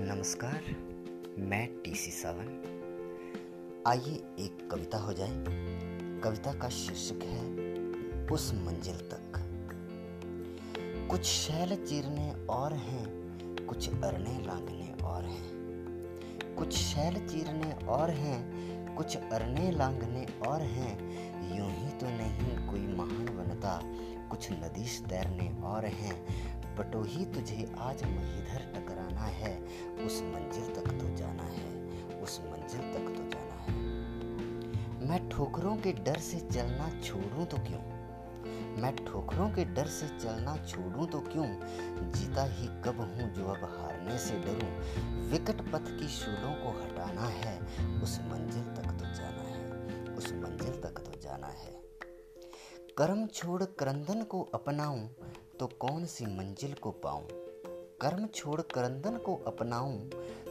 नमस्कार, मैं टीसी सावन आइए एक कविता हो जाए। कविता का शीर्षक है, उस मंजिल तक। कुछ शैल चीरने और हैं, कुछ अरने लांगने और हैं। कुछ शैल चीरने और हैं, कुछ अरने लांगने और हैं। यूँ ही तो नहीं कोई महान बनता कुछ नदीश तैरने और हैं। बटोही तुझे आज महीधर टकराना है। उस मंजिल तक तो जाना है, उस मंजिल तक तो जाना है। मैं ठोकरों के डर से चलना छोड़ूं तो क्यों? मैं ठोकरों के डर से चलना छोड़ूं तो क्यों? जीता ही कब हूँ जो अब हारने से डरूं? विकट पथ की शूलों को हटाना है, उस मंजिल तक तो जाना है, उस मंजिल तक तो जाना है। कर्म छोड़ क्रंदन को अपनाऊं तो कौन सी मंजिल को पाऊँ? कर्म छोड़ करंदन को अपनाऊं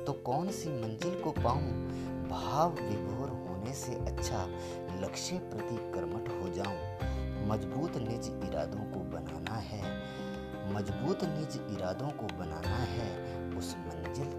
तो कौन सी मंजिल को पाऊँ? भाव विभोर होने से अच्छा लक्ष्य प्रति कर्मठ हो जाऊँ। मज़बूत निज इरादों को बनाना है। मज़बूत निज इरादों को बनाना है। उस मंजिल